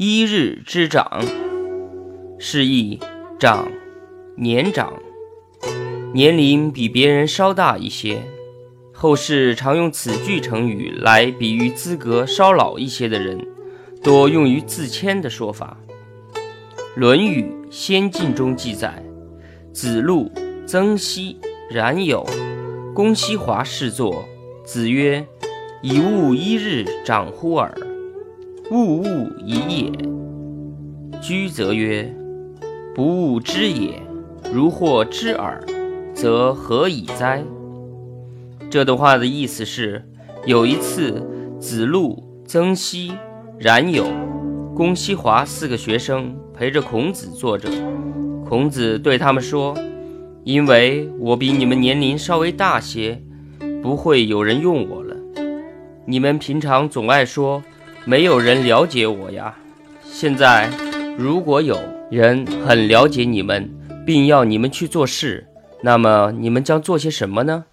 一日之长，是意长，年长，年龄比别人稍大一些。后世常用此句成语来比喻资格稍老一些的人，多用于自谦的说法。《论语·先进》中记载，子路、曾皙、冉有、公西华侍坐，子曰：“以物一日长乎尔。”物物一也。居则曰：“不物知也。如获知耳，则何以哉？”这段话的意思是：有一次，子路、曾皙、冉有、公西华四个学生陪着孔子坐着，孔子对他们说：“因为我比你们年龄稍微大些，不会有人用我了。你们平常总爱说。”没有人了解我呀！现在，如果有人很了解你们，并要你们去做事，那么你们将做些什么呢？